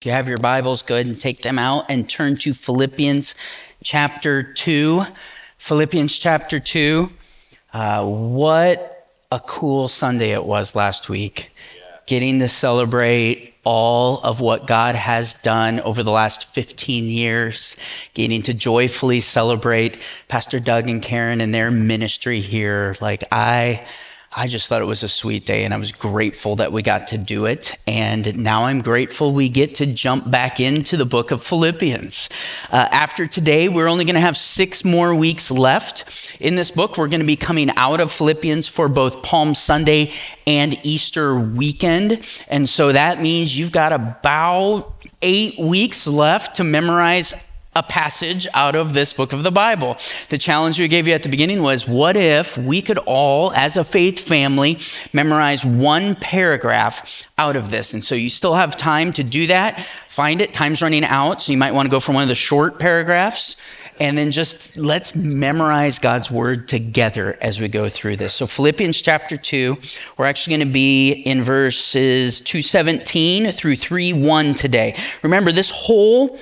If you have your Bibles, go ahead and take them out and turn to Philippians chapter 2. Philippians chapter 2. Uh, what a cool Sunday it was last week. Getting to celebrate all of what God has done over the last 15 years, getting to joyfully celebrate Pastor Doug and Karen and their ministry here. Like, I I just thought it was a sweet day and I was grateful that we got to do it. And now I'm grateful we get to jump back into the book of Philippians. Uh, after today, we're only going to have six more weeks left in this book. We're going to be coming out of Philippians for both Palm Sunday and Easter weekend. And so that means you've got about eight weeks left to memorize a passage out of this book of the Bible. The challenge we gave you at the beginning was what if we could all, as a faith family, memorize one paragraph out of this? And so you still have time to do that. Find it. Time's running out. So you might want to go for one of the short paragraphs. And then just let's memorize God's word together as we go through this. So, Philippians chapter 2, we're actually going to be in verses 217 through 3 1 today. Remember, this whole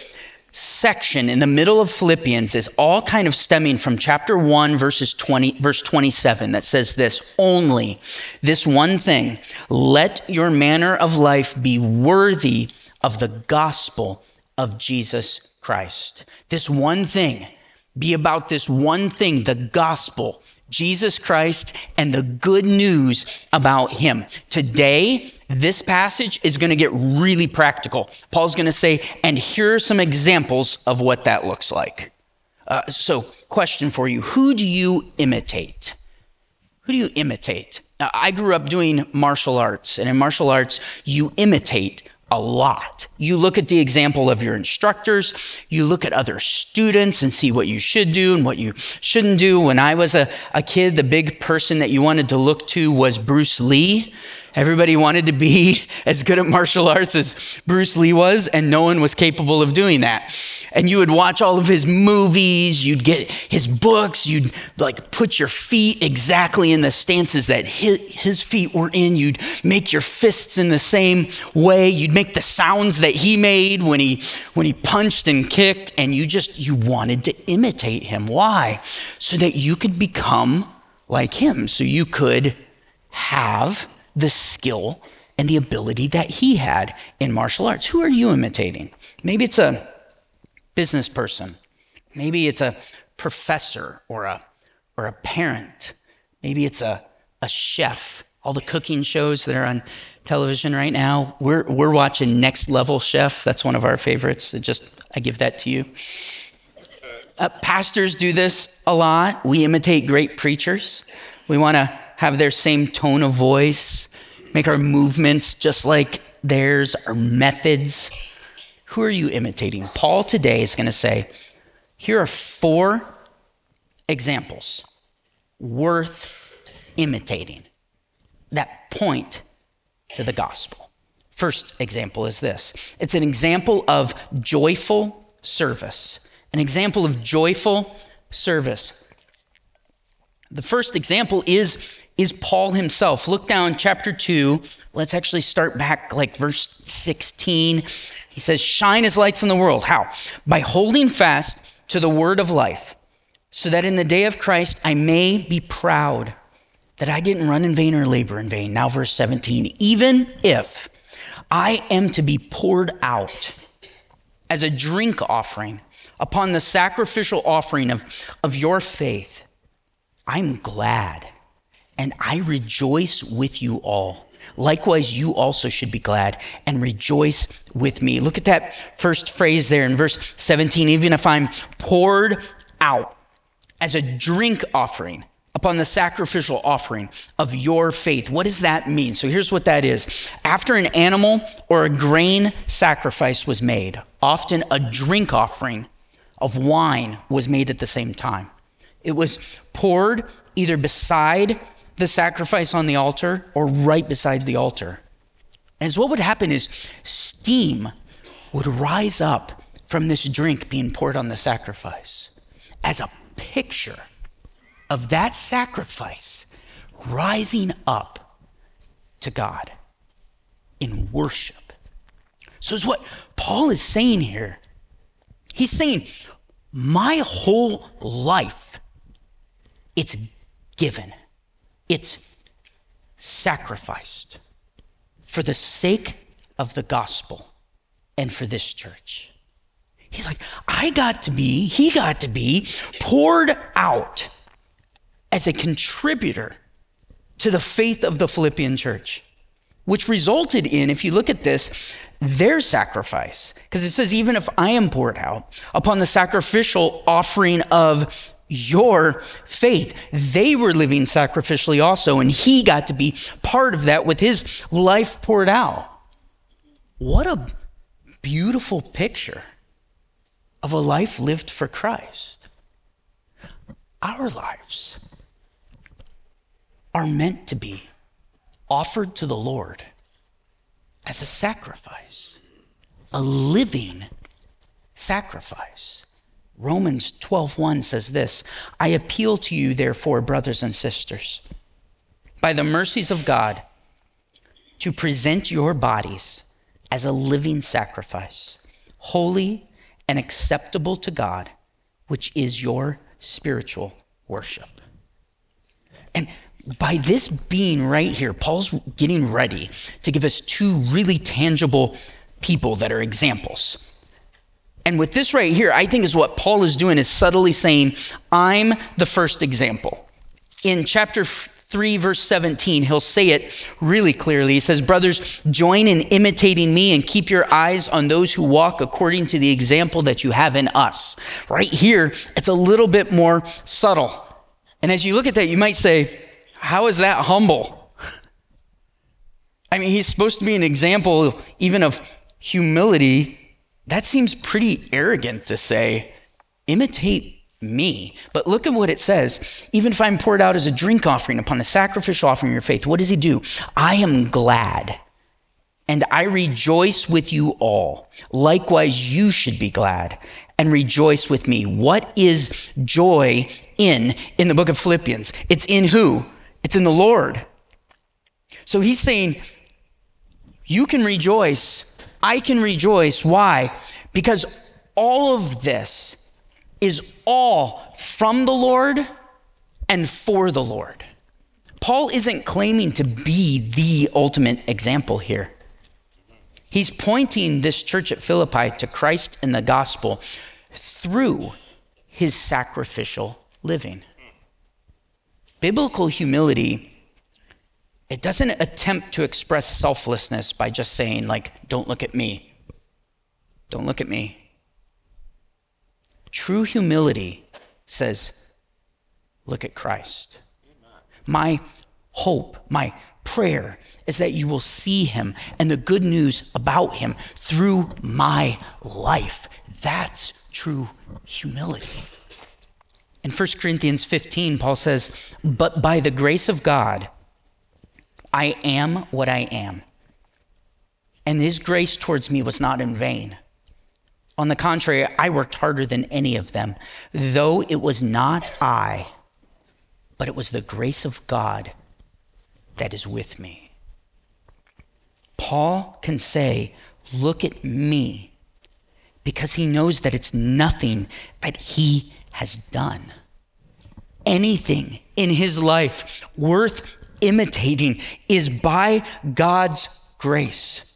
section in the middle of Philippians is all kind of stemming from chapter 1 verses 20 verse 27 that says this only this one thing let your manner of life be worthy of the gospel of Jesus Christ. This one thing be about this one thing the gospel Jesus Christ and the good news about him. Today, this passage is going to get really practical. Paul's going to say, and here are some examples of what that looks like. Uh, so, question for you Who do you imitate? Who do you imitate? Now, I grew up doing martial arts, and in martial arts, you imitate a lot. You look at the example of your instructors, you look at other students and see what you should do and what you shouldn't do. When I was a, a kid, the big person that you wanted to look to was Bruce Lee. Everybody wanted to be as good at martial arts as Bruce Lee was, and no one was capable of doing that. And you would watch all of his movies, you'd get his books, you'd like put your feet exactly in the stances that his feet were in. You'd make your fists in the same way. You'd make the sounds that he made when he when he punched and kicked, and you just you wanted to imitate him. Why? So that you could become like him. So you could have the skill and the ability that he had in martial arts. Who are you imitating? Maybe it's a business person. Maybe it's a professor or a, or a parent. Maybe it's a, a chef. All the cooking shows that are on television right now, we're, we're watching Next Level Chef. That's one of our favorites. It just, I give that to you. Uh, pastors do this a lot. We imitate great preachers. We want to have their same tone of voice, make our movements just like theirs, our methods. Who are you imitating? Paul today is going to say, here are four examples worth imitating that point to the gospel. First example is this it's an example of joyful service. An example of joyful service. The first example is is Paul himself. Look down chapter 2. Let's actually start back like verse 16. He says, Shine as lights in the world. How? By holding fast to the word of life, so that in the day of Christ I may be proud that I didn't run in vain or labor in vain. Now, verse 17. Even if I am to be poured out as a drink offering upon the sacrificial offering of, of your faith, I'm glad and I rejoice with you all. Likewise, you also should be glad and rejoice with me. Look at that first phrase there in verse 17. Even if I'm poured out as a drink offering upon the sacrificial offering of your faith. What does that mean? So here's what that is. After an animal or a grain sacrifice was made, often a drink offering of wine was made at the same time. It was poured either beside the sacrifice on the altar or right beside the altar. And so what would happen is steam would rise up from this drink being poured on the sacrifice as a picture of that sacrifice rising up to God in worship. So, it's what Paul is saying here. He's saying, my whole life, it's given, it's sacrificed for the sake of the gospel and for this church. He's like, I got to be, he got to be poured out as a contributor to the faith of the Philippian church, which resulted in, if you look at this, their sacrifice. Because it says, even if I am poured out upon the sacrificial offering of your faith, they were living sacrificially also, and he got to be part of that with his life poured out. What a beautiful picture of a life lived for Christ. Our lives are meant to be offered to the Lord as a sacrifice, a living sacrifice. Romans 12:1 says this, I appeal to you therefore brothers and sisters by the mercies of God to present your bodies as a living sacrifice, holy and acceptable to God, which is your spiritual worship. And by this being right here, Paul's getting ready to give us two really tangible people that are examples. And with this right here, I think is what Paul is doing is subtly saying, I'm the first example. In chapter 3, verse 17, he'll say it really clearly. He says, Brothers, join in imitating me and keep your eyes on those who walk according to the example that you have in us. Right here, it's a little bit more subtle. And as you look at that, you might say, how is that humble? I mean, he's supposed to be an example even of humility. That seems pretty arrogant to say, imitate me. But look at what it says. Even if I'm poured out as a drink offering upon the sacrificial offering of your faith, what does he do? I am glad and I rejoice with you all. Likewise, you should be glad and rejoice with me. What is joy in in the book of Philippians? It's in who? It's in the Lord. So he's saying, You can rejoice. I can rejoice. Why? Because all of this is all from the Lord and for the Lord. Paul isn't claiming to be the ultimate example here. He's pointing this church at Philippi to Christ and the gospel through his sacrificial living. Biblical humility, it doesn't attempt to express selflessness by just saying, like, don't look at me. Don't look at me. True humility says, look at Christ. My hope, my prayer is that you will see him and the good news about him through my life. That's true humility. In 1 Corinthians 15, Paul says, But by the grace of God, I am what I am. And his grace towards me was not in vain. On the contrary, I worked harder than any of them, though it was not I, but it was the grace of God that is with me. Paul can say, Look at me, because he knows that it's nothing that he has done. Anything in his life worth imitating is by God's grace.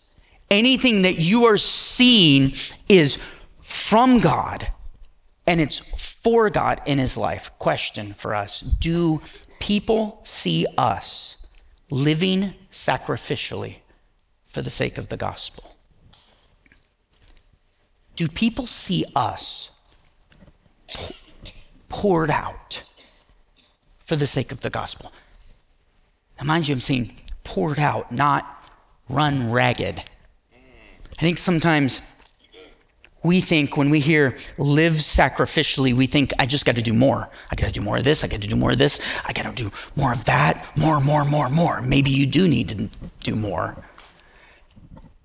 Anything that you are seeing is from God and it's for God in his life. Question for us Do people see us living sacrificially for the sake of the gospel? Do people see us poured out for the sake of the gospel. Mind you, I'm saying poured out, not run ragged. I think sometimes we think when we hear live sacrificially, we think, I just got to do more. I got to do more of this. I got to do more of this. I got to do more of that. More, more, more, more. Maybe you do need to do more.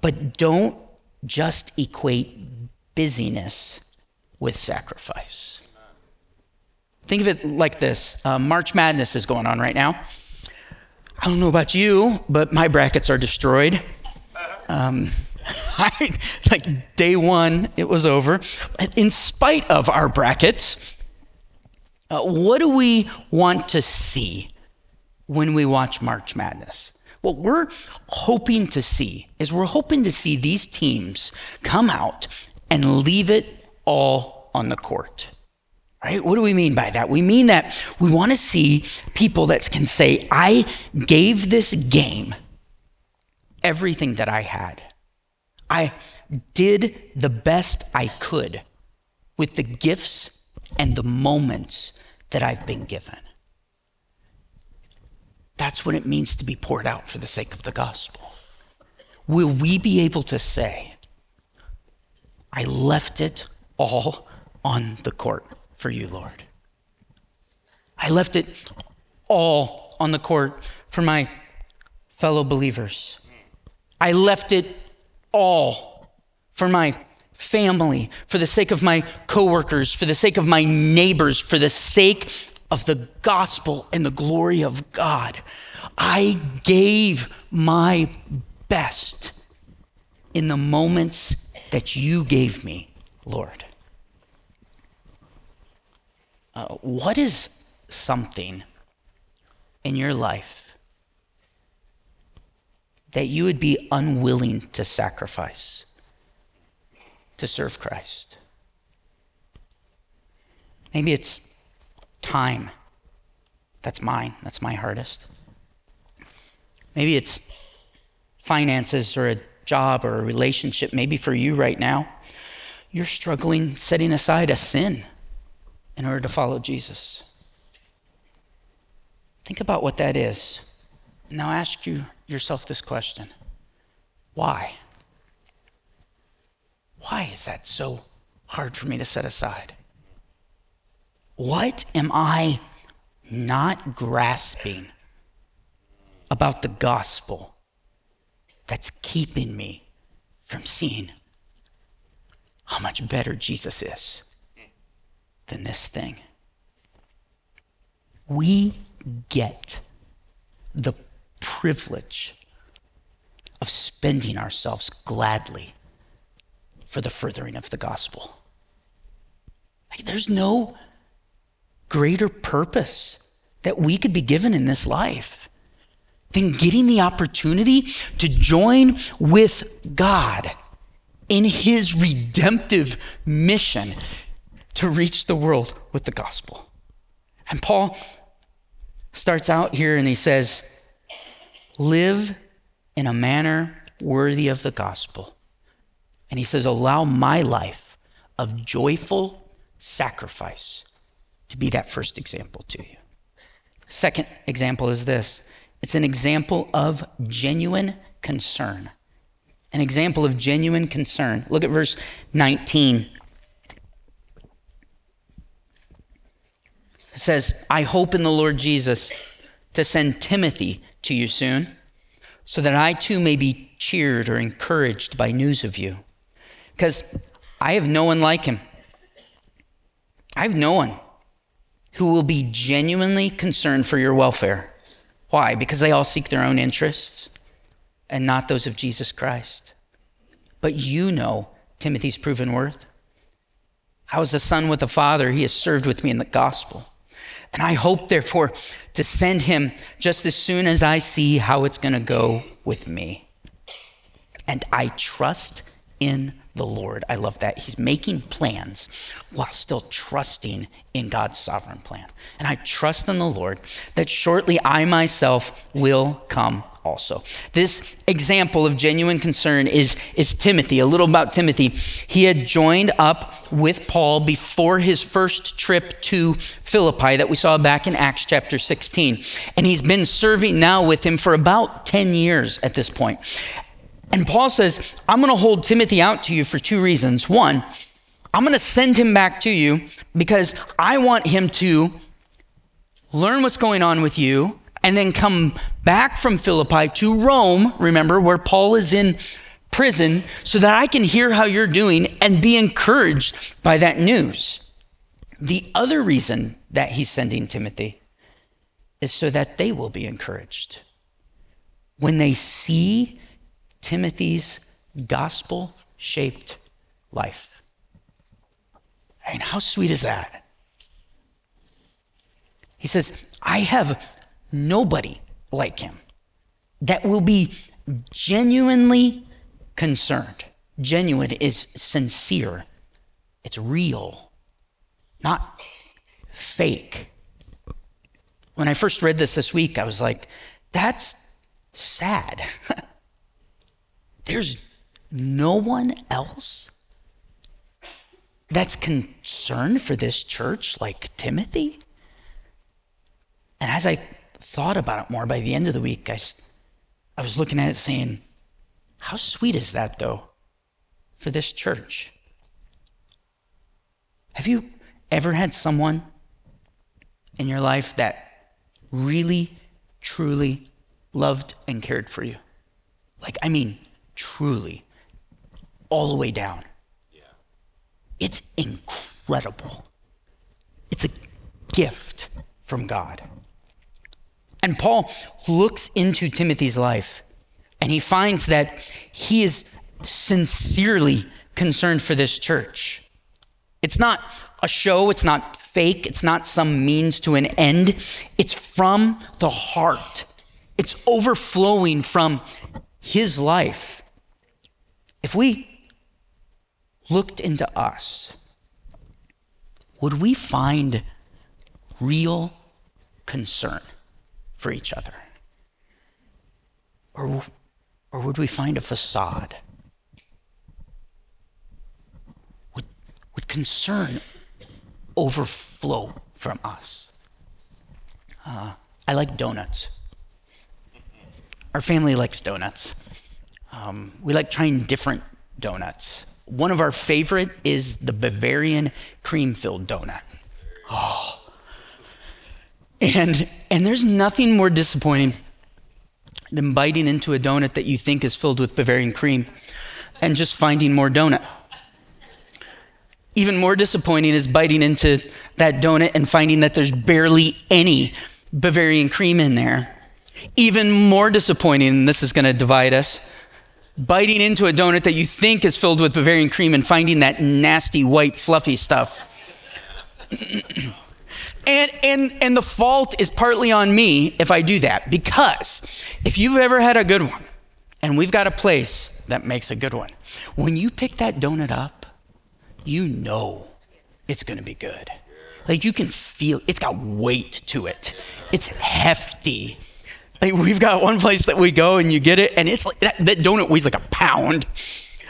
But don't just equate busyness with sacrifice. Think of it like this uh, March Madness is going on right now. I don't know about you, but my brackets are destroyed. Um, like day one, it was over. In spite of our brackets, uh, what do we want to see when we watch March Madness? What we're hoping to see is we're hoping to see these teams come out and leave it all on the court. Right? What do we mean by that? We mean that we want to see people that can say, I gave this game everything that I had. I did the best I could with the gifts and the moments that I've been given. That's what it means to be poured out for the sake of the gospel. Will we be able to say, I left it all on the court for you, Lord? I left it all on the court for my fellow believers. I left it all for my family, for the sake of my coworkers, for the sake of my neighbors, for the sake of the gospel and the glory of God. I gave my best in the moments that you gave me, Lord. Uh, what is something in your life that you would be unwilling to sacrifice to serve Christ? Maybe it's time. That's mine. That's my hardest. Maybe it's finances or a job or a relationship. Maybe for you right now, you're struggling setting aside a sin in order to follow Jesus. Think about what that is. Now ask you yourself this question. Why? Why is that so hard for me to set aside? What am I not grasping about the gospel that's keeping me from seeing how much better Jesus is than this thing? We get the privilege of spending ourselves gladly for the furthering of the gospel. There's no greater purpose that we could be given in this life than getting the opportunity to join with God in his redemptive mission to reach the world with the gospel. And Paul starts out here and he says, Live in a manner worthy of the gospel. And he says, Allow my life of joyful sacrifice to be that first example to you. Second example is this it's an example of genuine concern. An example of genuine concern. Look at verse 19. Says, I hope in the Lord Jesus to send Timothy to you soon, so that I too may be cheered or encouraged by news of you. Because I have no one like him. I have no one who will be genuinely concerned for your welfare. Why? Because they all seek their own interests and not those of Jesus Christ. But you know Timothy's proven worth. How is a son with a father? He has served with me in the gospel. And I hope, therefore, to send him just as soon as I see how it's going to go with me. And I trust in the Lord. I love that. He's making plans while still trusting in God's sovereign plan. And I trust in the Lord that shortly I myself will come also. This example of genuine concern is, is Timothy. A little about Timothy. He had joined up with Paul before his first trip to Philippi that we saw back in Acts chapter 16. And he's been serving now with him for about 10 years at this point. And Paul says, I'm going to hold Timothy out to you for two reasons. One, I'm going to send him back to you because I want him to learn what's going on with you and then come back from Philippi to Rome, remember, where Paul is in prison, so that I can hear how you're doing and be encouraged by that news. The other reason that he's sending Timothy is so that they will be encouraged. When they see Timothy's gospel shaped life. Mean, how sweet is that? He says, I have nobody like him that will be genuinely concerned. Genuine is sincere, it's real, not fake. When I first read this this week, I was like, that's sad. There's no one else that's concerned for this church like Timothy? And as I thought about it more by the end of the week, I, I was looking at it saying, how sweet is that, though, for this church? Have you ever had someone in your life that really, truly loved and cared for you? Like, I mean, truly, all the way down. Yeah. It's incredible. It's a gift from God. And Paul looks into Timothy's life and he finds that he is sincerely concerned for this church. It's not a show, it's not fake, it's not some means to an end. It's from the heart, it's overflowing from his life. If we looked into us, would we find real concern for each other? Or, or would we find a facade? Would, would concern overflow from us? Uh, I like donuts. Our family likes donuts. Um, we like trying different donuts. One of our favorite is the Bavarian cream filled donut. Oh. And, and there's nothing more disappointing than biting into a donut that you think is filled with Bavarian cream and just finding more donut. Even more disappointing is biting into that donut and finding that there's barely any Bavarian cream in there. Even more disappointing, and this is going to divide us, biting into a donut that you think is filled with Bavarian cream and finding that nasty white fluffy stuff. and, and, and the fault is partly on me if I do that, because if you've ever had a good one, and we've got a place that makes a good one, when you pick that donut up, you know it's to be good. Like you can feel it's got weight to it. It's hefty. Like we've got one place that we go and you get it, and it's like that, that donut weighs like a pound.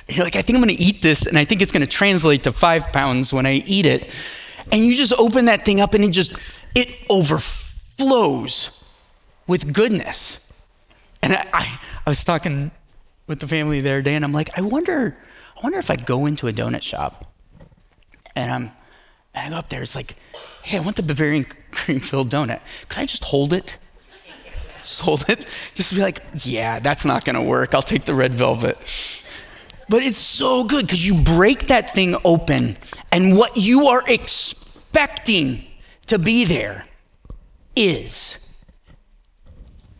And you're like, I think I'm gonna eat this, and I think it's gonna translate to five pounds when I eat it. And you just open that thing up and it just it overflows with goodness. And I, I, I was talking with the family the other day, and I'm like, I wonder, I wonder if I go into a donut shop and I'm and I go up there, it's like, hey, I want the Bavarian cream filled donut. Could I just hold it? Just hold it. Just be like, yeah, that's not gonna work. I'll take the red velvet. But it's so good because you break that thing open, and what you are expecting to be there is.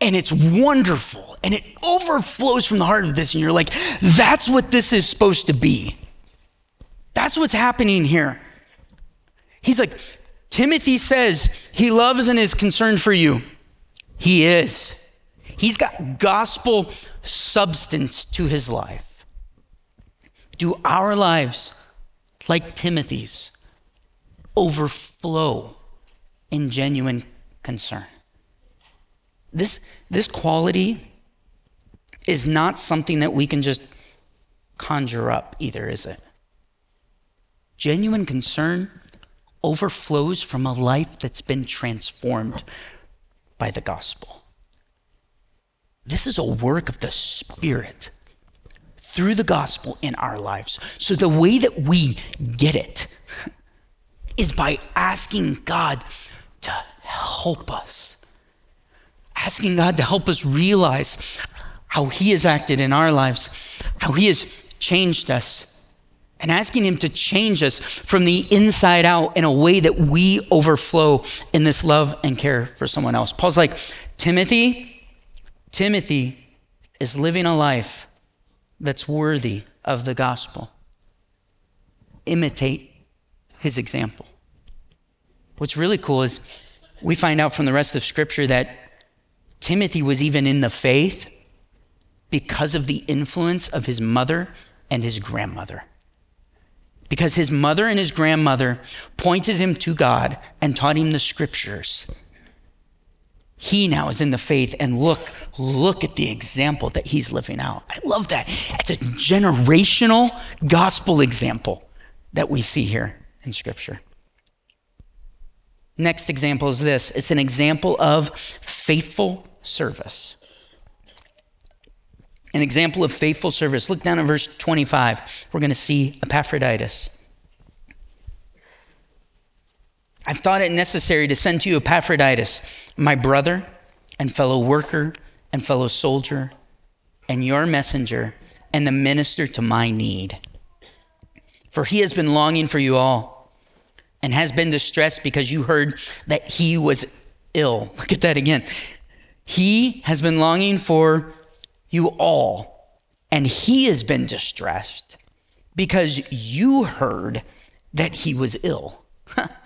And it's wonderful, and it overflows from the heart of this, and you're like, that's what this is supposed to be. That's what's happening here. He's like, Timothy says he loves and is concerned for you. He is. He's got gospel substance to his life. Do our lives, like Timothy's, overflow in genuine concern? This, this quality is not something that we can just conjure up, either, is it? Genuine concern overflows from a life that's been transformed by the gospel. This is a work of the Spirit through the gospel in our lives. So, the way that we get it is by asking God to help us, asking God to help us realize how He has acted in our lives, how He has changed us and asking Him to change us from the inside out in a way that we overflow in this love and care for someone else. Paul's like, Timothy, Timothy is living a life that's worthy of the gospel. Imitate his example. What's really cool is we find out from the rest of Scripture that Timothy was even in the faith because of the influence of his mother and his grandmother. Because his mother and his grandmother pointed him to God and taught him the scriptures. He now is in the faith, and look, look at the example that he's living out. I love that. It's a generational gospel example that we see here in scripture. Next example is this it's an example of faithful service. An example of faithful service. Look down at verse 25. We're going to see Epaphroditus. I've thought it necessary to send to you Epaphroditus, my brother and fellow worker and fellow soldier, and your messenger and the minister to my need. For he has been longing for you all and has been distressed because you heard that he was ill. Look at that again. He has been longing for you all, and he has been distressed because you heard that he was ill.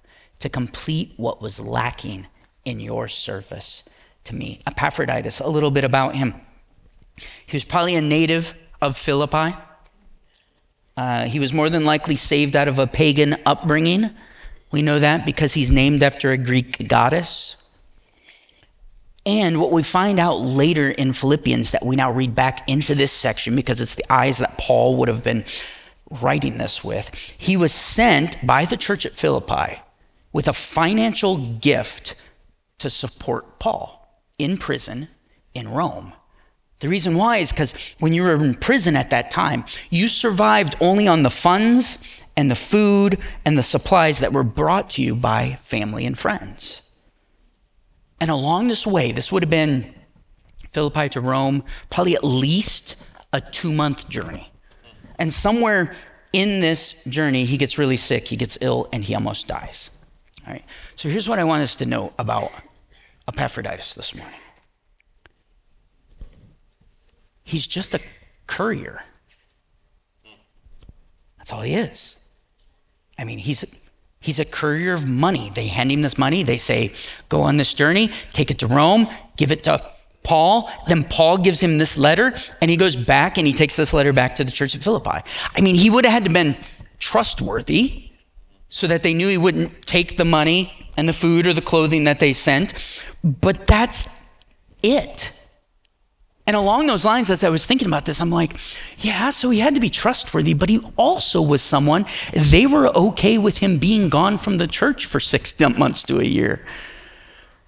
to complete what was lacking in your service to me. Epaphroditus, a little bit about him. He was probably a native of Philippi. Uh, he was more than likely saved out of a pagan upbringing. We know that because he's named after a Greek goddess. And what we find out later in Philippians that we now read back into this section because it's the eyes that Paul would have been writing this with. He was sent by the church at Philippi with a financial gift to support Paul in prison in Rome. The reason why is because when you were in prison at that time, you survived only on the funds and the food and the supplies that were brought to you by family and friends. And along this way, this would have been Philippi to Rome, probably at least a two month journey. And somewhere in this journey, he gets really sick, he gets ill, and he almost dies. All right. So here's what I want us to know about Epaphroditus this morning. He's just a courier. That's all he is. I mean, he's he's a courier of money. They hand him this money. They say, "Go on this journey, take it to Rome, give it to Paul." Then Paul gives him this letter, and he goes back and he takes this letter back to the church of Philippi. I mean, he would have had to been trustworthy so that they knew he wouldn't take the money and the food or the clothing that they sent. But that's it. And along those lines, as I was thinking about this, I'm like, yeah, so he had to be trustworthy, but he also was someone, they were okay with him being gone from the church for six months to a year.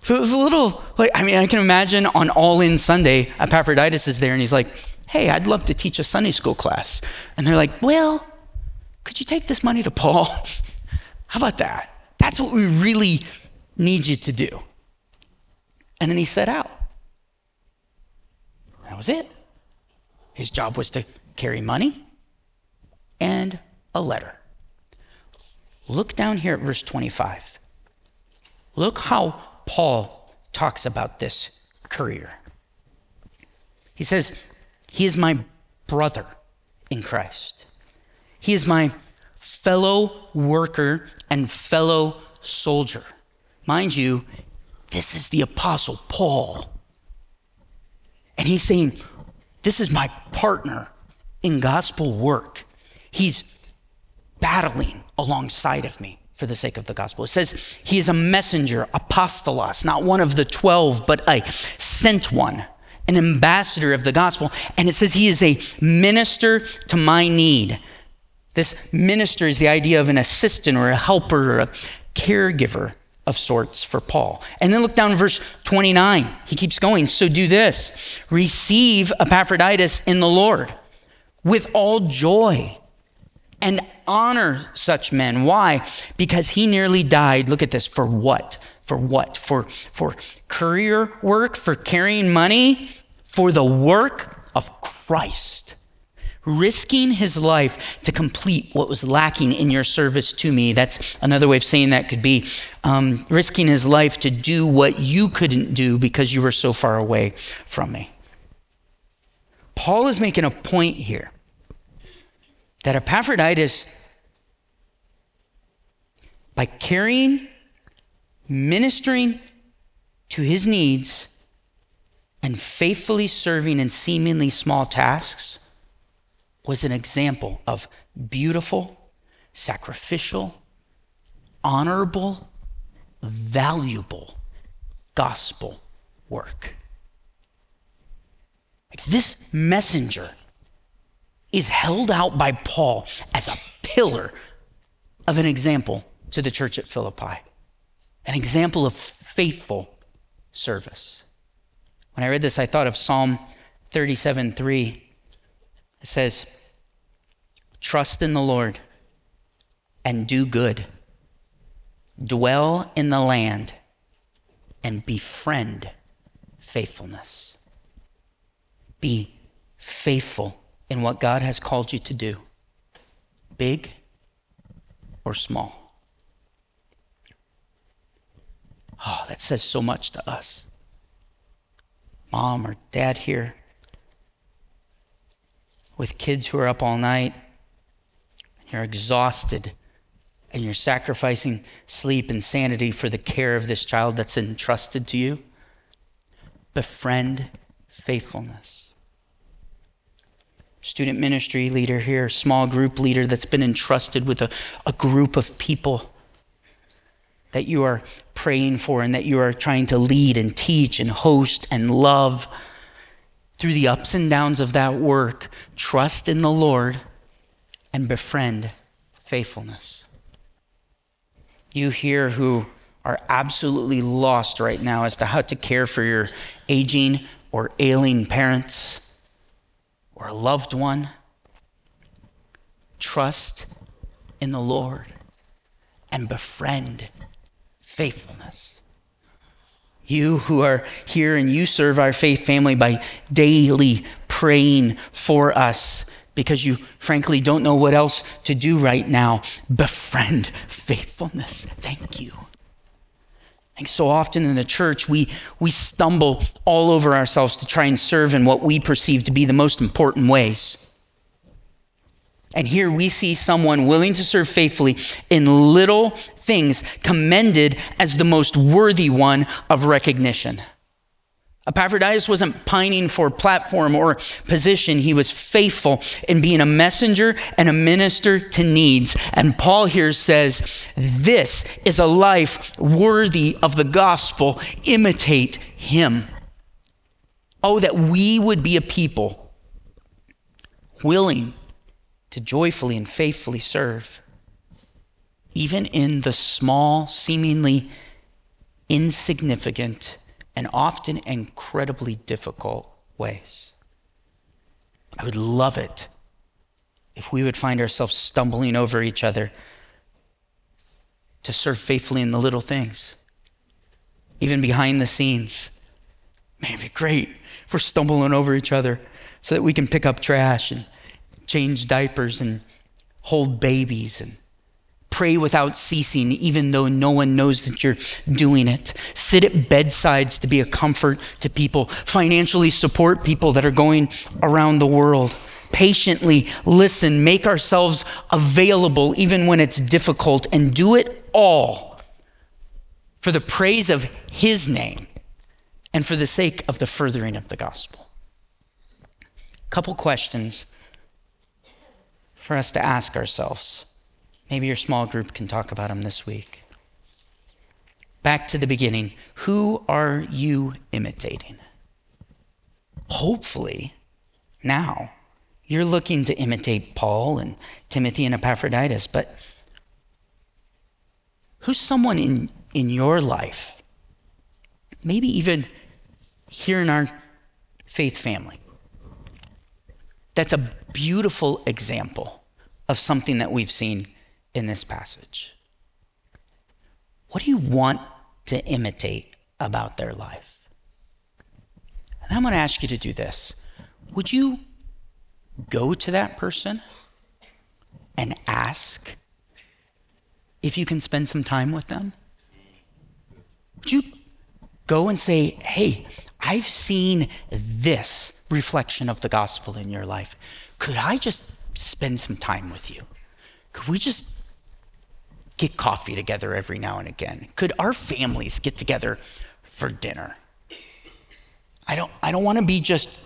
So it was a little like, I mean, I can imagine on All In Sunday, Epaphroditus is there and he's like, hey, I'd love to teach a Sunday school class. And they're like, well, could you take this money to Paul? How about that? That's what we really need you to do. And then he set out. That was it. His job was to carry money and a letter. Look down here at verse 25. Look how Paul talks about this courier. He says, He is my brother in Christ. He is my fellow worker and fellow soldier. Mind you, this is the Apostle Paul. And he's saying, This is my partner in gospel work. He's battling alongside of me for the sake of the gospel. It says he is a messenger, apostolos, not one of the 12, but a sent one, an ambassador of the gospel. And it says he is a minister to my need. This minister is the idea of an assistant or a helper or a caregiver of sorts for Paul. And then look down verse 29. He keeps going. So do this receive Epaphroditus in the Lord, with all joy and honor such men. Why? Because he nearly died. Look at this. For what? For what? For, for career work, for carrying money, for the work of Christ. Risking his life to complete what was lacking in your service to me. That's another way of saying that could be um, risking his life to do what you couldn't do because you were so far away from me. Paul is making a point here that Epaphroditus, by carrying, ministering to his needs, and faithfully serving in seemingly small tasks, was an example of beautiful, sacrificial, honorable, valuable gospel work. This messenger is held out by Paul as a pillar of an example to the church at Philippi, an example of faithful service. When I read this, I thought of Psalm 37 3. It says, Trust in the Lord and do good, dwell in the land and befriend faithfulness. Be faithful in what God has called you to do, big or small. Oh, that says so much to us. Mom or dad here with kids who are up all night, you're exhausted, and you're sacrificing sleep and sanity for the care of this child that's entrusted to you. Befriend faithfulness student ministry leader here, small group leader that's been entrusted with a, a group of people that you are praying for and that you are trying to lead and teach and host and love. Through the ups and downs of that work, trust in the Lord and befriend faithfulness. You here who are absolutely lost right now as to how to care for your aging or ailing parents or a loved one, trust in the Lord and befriend faithfulness. You who are here and you serve our faith family by daily praying for us because you frankly don't know what else to do right now, befriend faithfulness. Thank you. And so often in the church, we, we stumble all over ourselves to try and serve in what we perceive to be the most important ways. And here we see someone willing to serve faithfully in little things commended as the most worthy one of recognition. Epaphroditus wasn't pining for platform or position. He was faithful in being a messenger and a minister to needs. And Paul here says, This is a life worthy of the gospel. Imitate him. Oh, that we would be a people willing to joyfully and faithfully serve, even in the small, seemingly insignificant and often incredibly difficult ways. I would love it if we would find ourselves stumbling over each other to serve faithfully in the little things, even behind the scenes. Man, it'd be great if we're stumbling over each other so that we can pick up trash and change diapers and hold babies and Pray without ceasing, even though no one knows that you're doing it. Sit at bedsides to be a comfort to people. Financially support people that are going around the world. Patiently listen, make ourselves available even when it's difficult, and do it all for the praise of His name and for the sake of the furthering of the gospel. Couple questions for us to ask ourselves. Maybe your small group can talk about them this week. Back to the beginning. Who are you imitating? Hopefully, now you're looking to imitate Paul and Timothy and Epaphroditus, but who's someone in, in your life, maybe even here in our faith family, that's a beautiful example of something that we've seen in this passage? What do you want to imitate about their life? And I'm going to ask you to do this. Would you go to that person and ask if you can spend some time with them? Would you go and say, hey, I've seen this reflection of the gospel in your life. Could I just spend some time with you? Could we just get coffee together every now and again? Could our families get together for dinner? I don't, I don't want to be just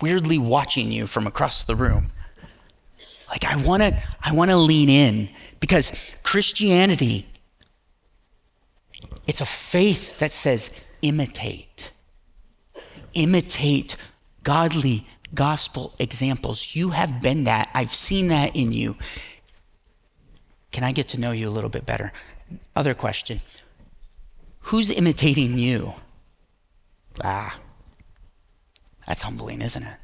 weirdly watching you from across the room. Like I want to I want to lean in because Christianity it's a faith that says imitate. Imitate godly gospel examples. You have been that. I've seen that in you. Can I get to know you a little bit better? Other question. Who's imitating you? Ah, that's humbling, isn't it?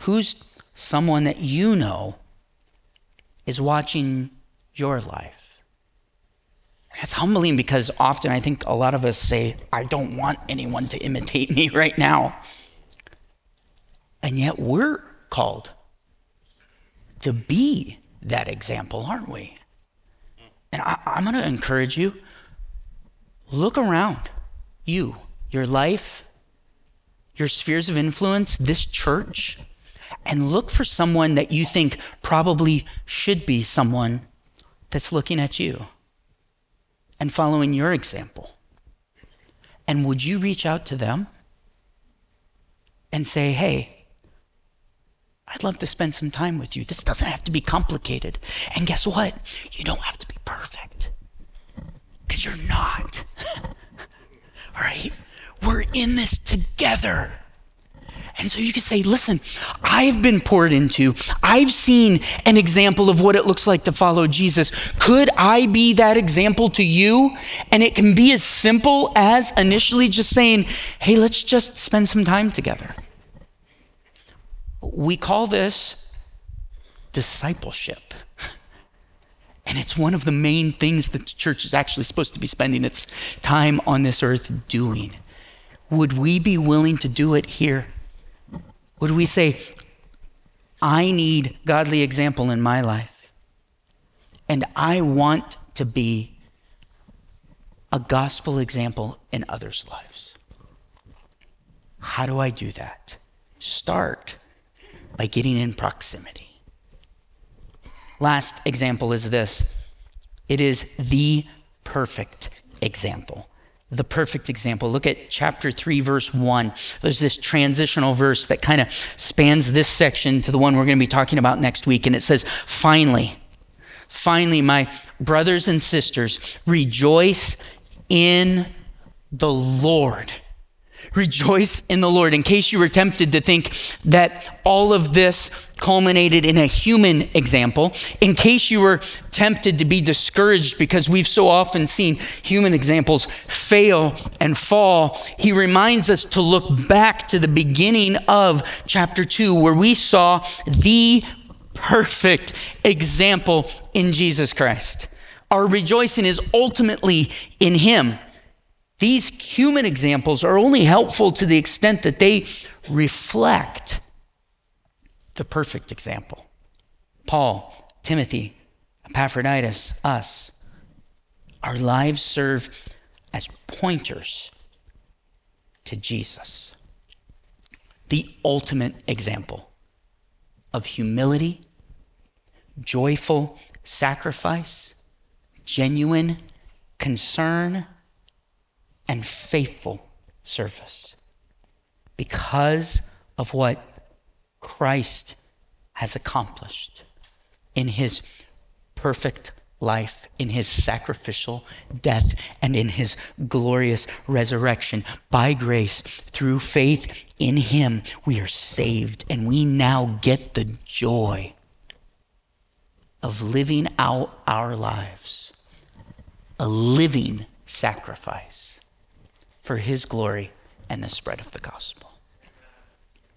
Who's someone that you know is watching your life? That's humbling because often I think a lot of us say, I don't want anyone to imitate me right now. And yet we're called to be that example, aren't we? And I, am going to encourage you look around you, your life, your spheres of influence, this church, and look for someone that you think probably should be someone that's looking at you and following your example. And would you reach out to them and say, hey, I'd love to spend some time with you. This doesn't have to be complicated. And guess what? You don't have to be perfect because you're not. All right? We're in this together. And so you can say, listen, I've been poured into. I've seen an example of what it looks like to follow Jesus. Could I be that example to you? And it can be as simple as initially just saying, hey, let's just spend some time together. We call this discipleship. And it's one of the main things that the church is actually supposed to be spending its time on this earth doing. Would we be willing to do it here? Would we say, I need godly example in my life, and I want to be a gospel example in others' lives? How do I do that? Start by getting in proximity. Last example is this it is the perfect example the perfect example. Look at chapter 3, verse 1. There's this transitional verse that kind of spans this section to the one we're going to be talking about next week. And it says, Finally, finally, my brothers and sisters, rejoice in the Lord. Rejoice in the Lord. In case you were tempted to think that all of this culminated in a human example, in case you were tempted to be discouraged because we've so often seen human examples fail and fall, he reminds us to look back to the beginning of chapter 2, where we saw the perfect example in Jesus Christ. Our rejoicing is ultimately in him. These human examples are only helpful to the extent that they reflect the perfect example. Paul, Timothy, Epaphroditus, us. Our lives serve as pointers to Jesus, the ultimate example of humility, joyful sacrifice, genuine concern and faithful service because of what Christ has accomplished in his perfect life, in his sacrificial death, and in his glorious resurrection. By grace, through faith in him, we are saved, and we now get the joy of living out our lives, a living sacrifice for his glory and the spread of the gospel.